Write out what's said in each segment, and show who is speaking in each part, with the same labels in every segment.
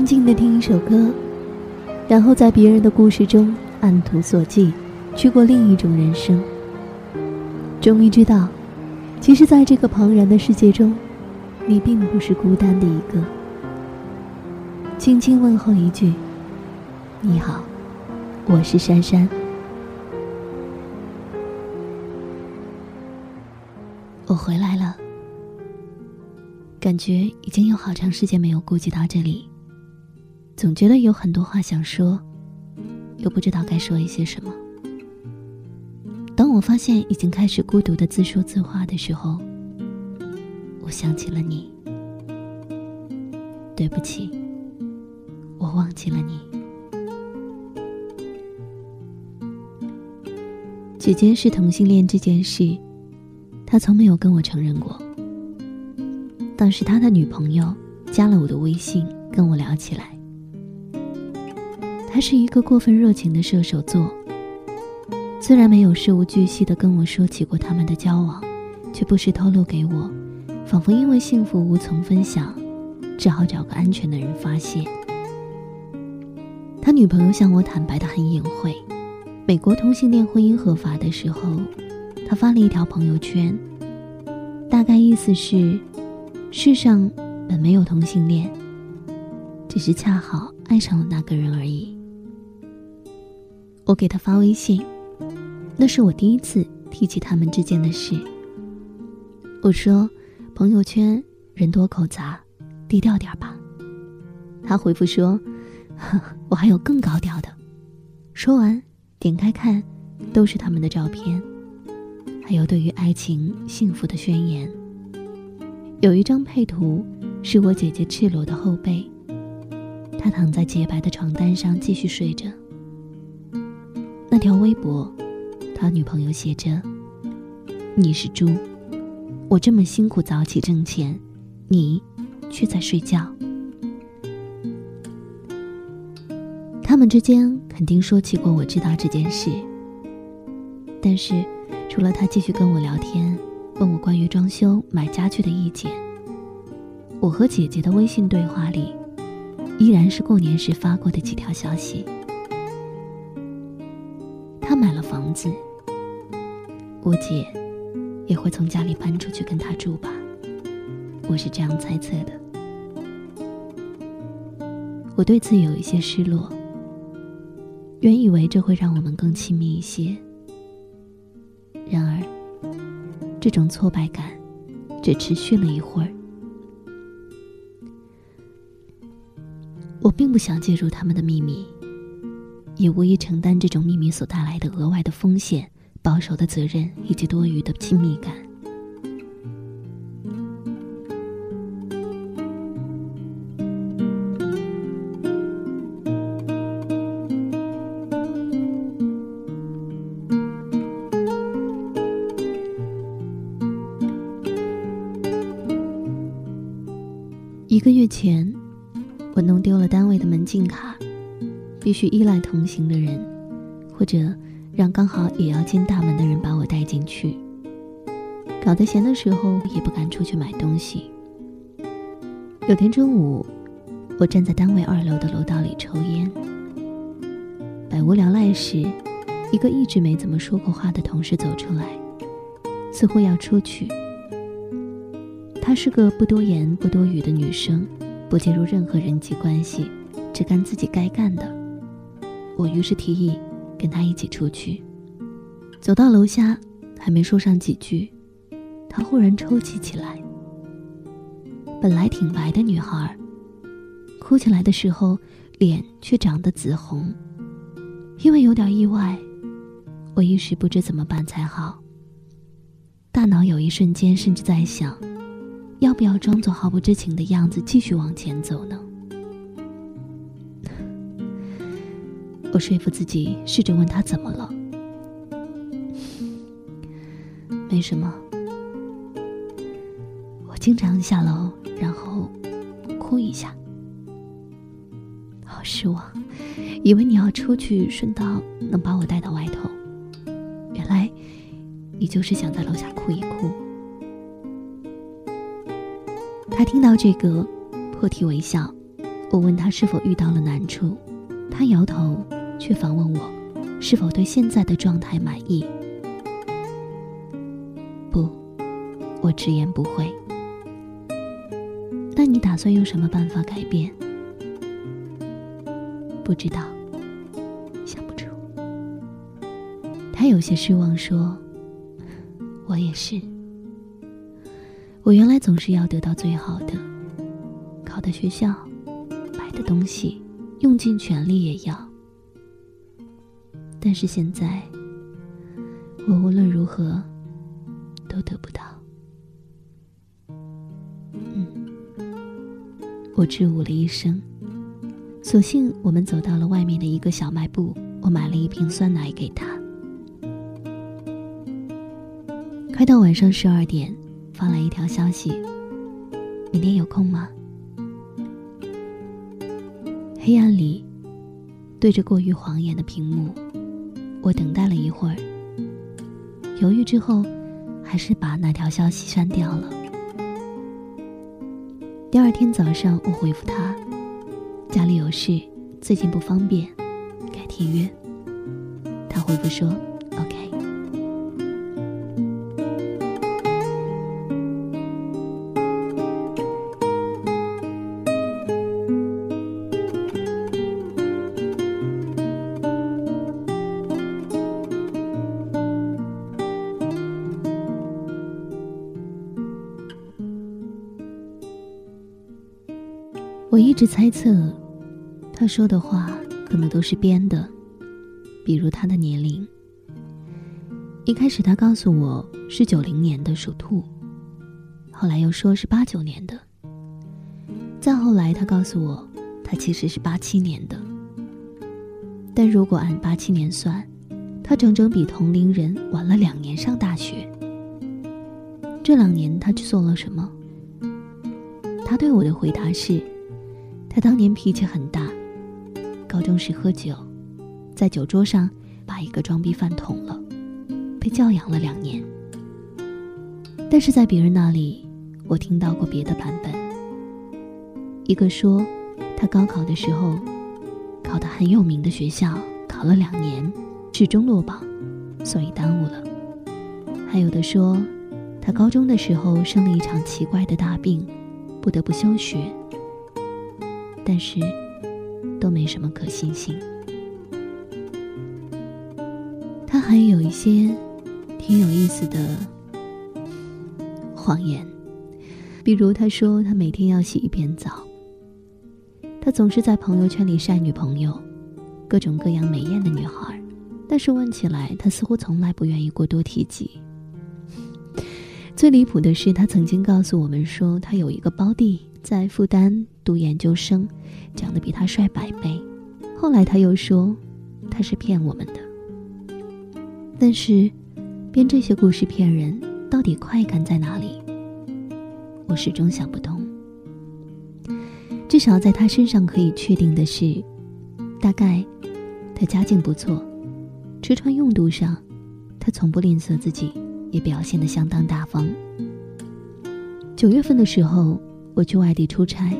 Speaker 1: 安静的听一首歌，然后在别人的故事中按图索骥，去过另一种人生。终于知道，其实，在这个庞然的世界中，你并不是孤单的一个。轻轻问候一句：“你好，我是珊珊。”我回来了，感觉已经有好长时间没有顾及到这里，总觉得有很多话想说，又不知道该说一些什么。当我发现已经开始孤独的自说自话的时候，我想起了你。对不起，我忘记了你。姐姐是同性恋这件事。他从没有跟我承认过。当时他的女朋友加了我的微信，跟我聊起来。他是一个过分热情的射手座。虽然没有事无巨细的跟我说起过他们的交往，却不时透露给我，仿佛因为幸福无从分享，只好找个安全的人发泄。他女朋友向我坦白的很隐晦，美国同性恋婚姻合法的时候。他发了一条朋友圈，大概意思是：世上本没有同性恋，只是恰好爱上了那个人而已。我给他发微信，那是我第一次提起他们之间的事。我说：“朋友圈人多口杂，低调点吧。”他回复说：“ 我还有更高调的。”说完，点开看，都是他们的照片。还有对于爱情幸福的宣言。有一张配图，是我姐姐赤裸的后背，她躺在洁白的床单上继续睡着。那条微博，他女朋友写着：“你是猪，我这么辛苦早起挣钱，你却在睡觉。”他们之间肯定说起过我知道这件事，但是。除了他继续跟我聊天，问我关于装修买家具的意见，我和姐姐的微信对话里，依然是过年时发过的几条消息。他买了房子，我姐也会从家里搬出去跟他住吧，我是这样猜测的。我对此有一些失落，原以为这会让我们更亲密一些。然而，这种挫败感只持续了一会儿。我并不想介入他们的秘密，也无意承担这种秘密所带来的额外的风险、保守的责任以及多余的亲密感。一个月前，我弄丢了单位的门禁卡，必须依赖同行的人，或者让刚好也要进大门的人把我带进去。搞得闲的时候也不敢出去买东西。有天中午，我站在单位二楼的楼道里抽烟，百无聊赖时，一个一直没怎么说过话的同事走出来，似乎要出去。她是个不多言不多语的女生，不介入任何人际关系，只干自己该干的。我于是提议跟他一起出去。走到楼下，还没说上几句，他忽然抽泣起来。本来挺白的女孩，哭起来的时候脸却长得紫红。因为有点意外，我一时不知怎么办才好。大脑有一瞬间甚至在想。要不要装作毫不知情的样子继续往前走呢？说服自己，试着问他怎么了。没什么，我经常下楼，然后哭一下。好失望，以为你要出去，顺道能把我带到外头，原来你就是想在楼下哭一哭。他听到这个，破涕为笑，我问他是否遇到了难处，他摇头，却反问我是否对现在的状态满意。不，我直言不讳。那你打算用什么办法改变？不知道，想不出。他有些失望说：“我也是。我原来总是要得到最好的，考的学校。”买的东西，用尽全力也要。但是现在，我无论如何都得不到。嗯，我支吾了一声。索性，我们走到了外面的一个小卖部，我买了一瓶酸奶给他。快到晚上十二点，发来一条消息：“明天有空吗？”黑暗里，对着过于晃眼的屏幕，我等待了一会儿，犹豫之后，还是把那条消息删掉了。第二天早上，我回复他：“家里有事，最近不方便，改天约。”他回复说。我一直猜测，他说的话可能都是编的，比如他的年龄。一开始他告诉我是九零年的属兔，后来又说是八九年的，再后来他告诉我他其实是八七年的。但如果按八七年算，他整整比同龄人晚了两年上大学。这两年他去做了什么？他对我的回答是。他当年脾气很大，高中时喝酒，在酒桌上把一个装逼犯捅了，被教养了两年。但是在别人那里，我听到过别的版本。一个说，他高考的时候，考得很有名的学校，考了两年，始终落榜，所以耽误了。还有的说，他高中的时候生了一场奇怪的大病，不得不休学。但是，都没什么可信性。他还有一些挺有意思的谎言，比如他说他每天要洗一遍澡。他总是在朋友圈里晒女朋友，各种各样美艳的女孩，但是问起来，他似乎从来不愿意过多提及。最离谱的是，他曾经告诉我们说，他有一个胞弟在复旦读研究生。长得比他帅百倍，后来他又说，他是骗我们的。但是，编这些故事骗人，到底快感在哪里？我始终想不通。至少在他身上可以确定的是，大概他家境不错，吃穿用度上，他从不吝啬自己，也表现得相当大方。九月份的时候，我去外地出差。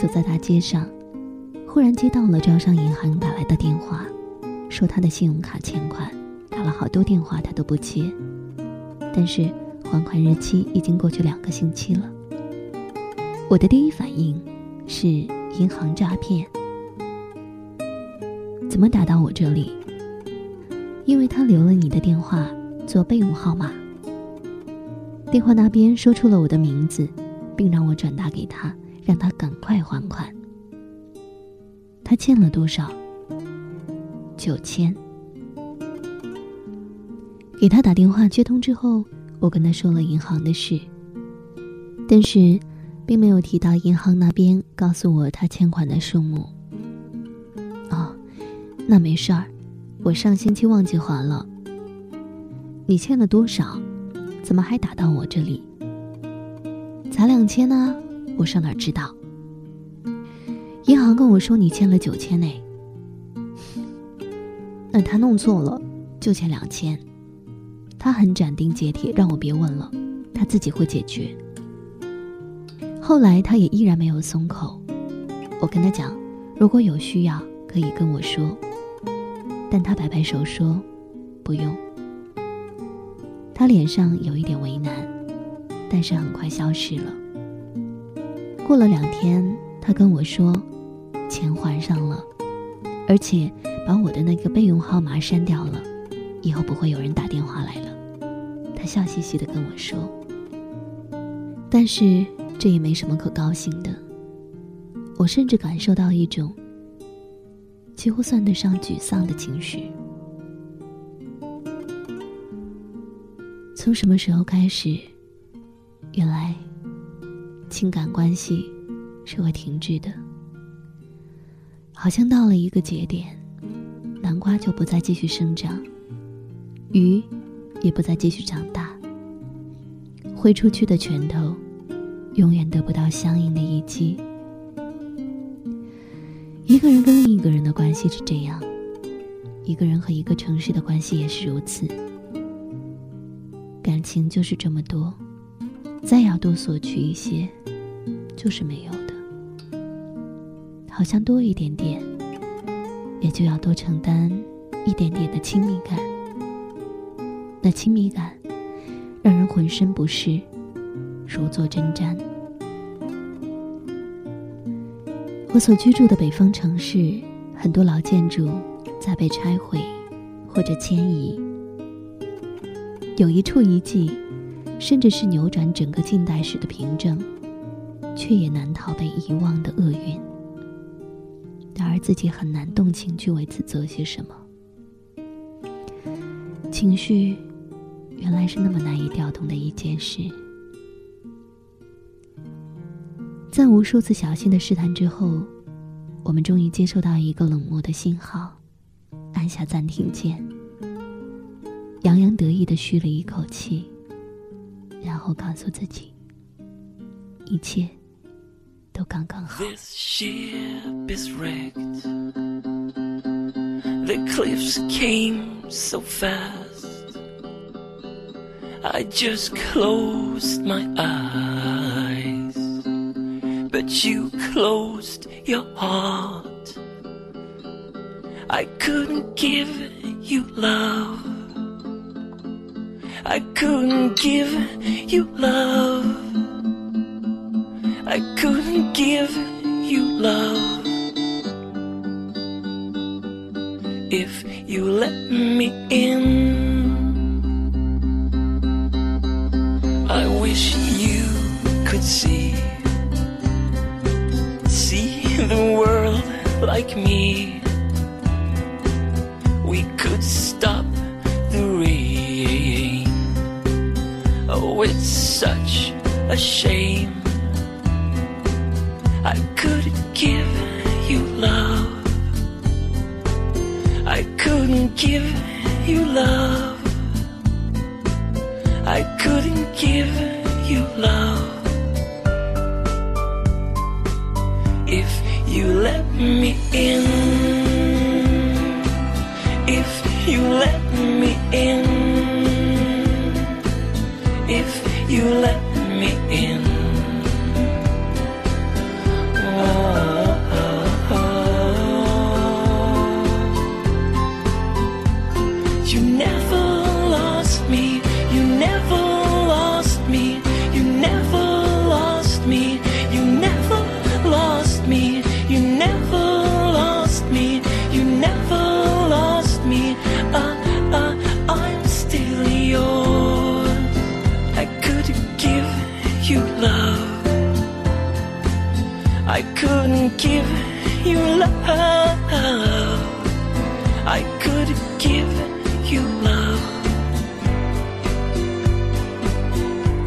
Speaker 1: 走在大街上，忽然接到了招商银行打来的电话，说他的信用卡欠款，打了好多电话他都不接，但是还款日期已经过去两个星期了。我的第一反应是银行诈骗，怎么打到我这里？因为他留了你的电话做备用号码，电话那边说出了我的名字，并让我转达给他。让他赶快还款。他欠了多少？九千。给他打电话接通之后，我跟他说了银行的事，但是并没有提到银行那边告诉我他欠款的数目。哦，那没事儿，我上星期忘记还了。你欠了多少？怎么还打到我这里？才两千呢。我上哪知道？银行跟我说你欠了九千呢。那他弄错了，就欠两千。他很斩钉截铁，让我别问了，他自己会解决。后来他也依然没有松口。我跟他讲，如果有需要可以跟我说，但他摆摆手说不用。他脸上有一点为难，但是很快消失了。过了两天，他跟我说，钱还上了，而且把我的那个备用号码删掉了，以后不会有人打电话来了。他笑嘻嘻的跟我说，但是这也没什么可高兴的。我甚至感受到一种几乎算得上沮丧的情绪。从什么时候开始，原来情感关系是会停滞的？好像到了一个节点，南瓜就不再继续生长，鱼也不再继续长大，挥出去的拳头永远得不到相应的一击。一个人跟另一个人的关系是这样，一个人和一个城市的关系也是如此。感情就是这么多，再要多索取一些，就是没有的。好像多一点点，也就要多承担一点点的亲密感。那亲密感，让人浑身不适，如坐针毡。我所居住的北方城市，很多老建筑在被拆毁或者迁移。有一处遗迹，甚至是扭转整个近代史的凭证，却也难逃被遗忘的厄运。然而自己很难动情去为此做些什么。情绪，原来是那么难以调动的一件事。在无数次小心的试探之后，我们终于接收到一个冷漠的信号，按下暂停键。洋洋得意的吁了一口气，然后告诉自己，一切都刚刚好。
Speaker 2: This ship is wrecked. The cliffs came so fast. I just closed my eyes. But you closed your heart. I couldn't give you love. I couldn't give you love. I couldn't give you love. If you let me in, I wish you could see, see the world like me. We could stop It's such a shame. I couldn't give you love. I couldn't give you love. I couldn't give you love. If you let me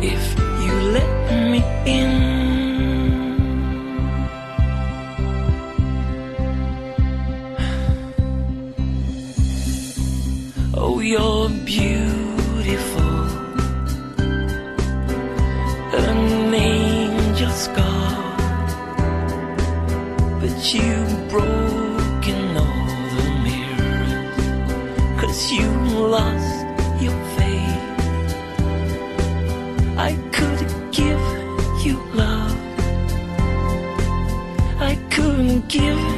Speaker 2: If I couldn't give you love. I couldn't give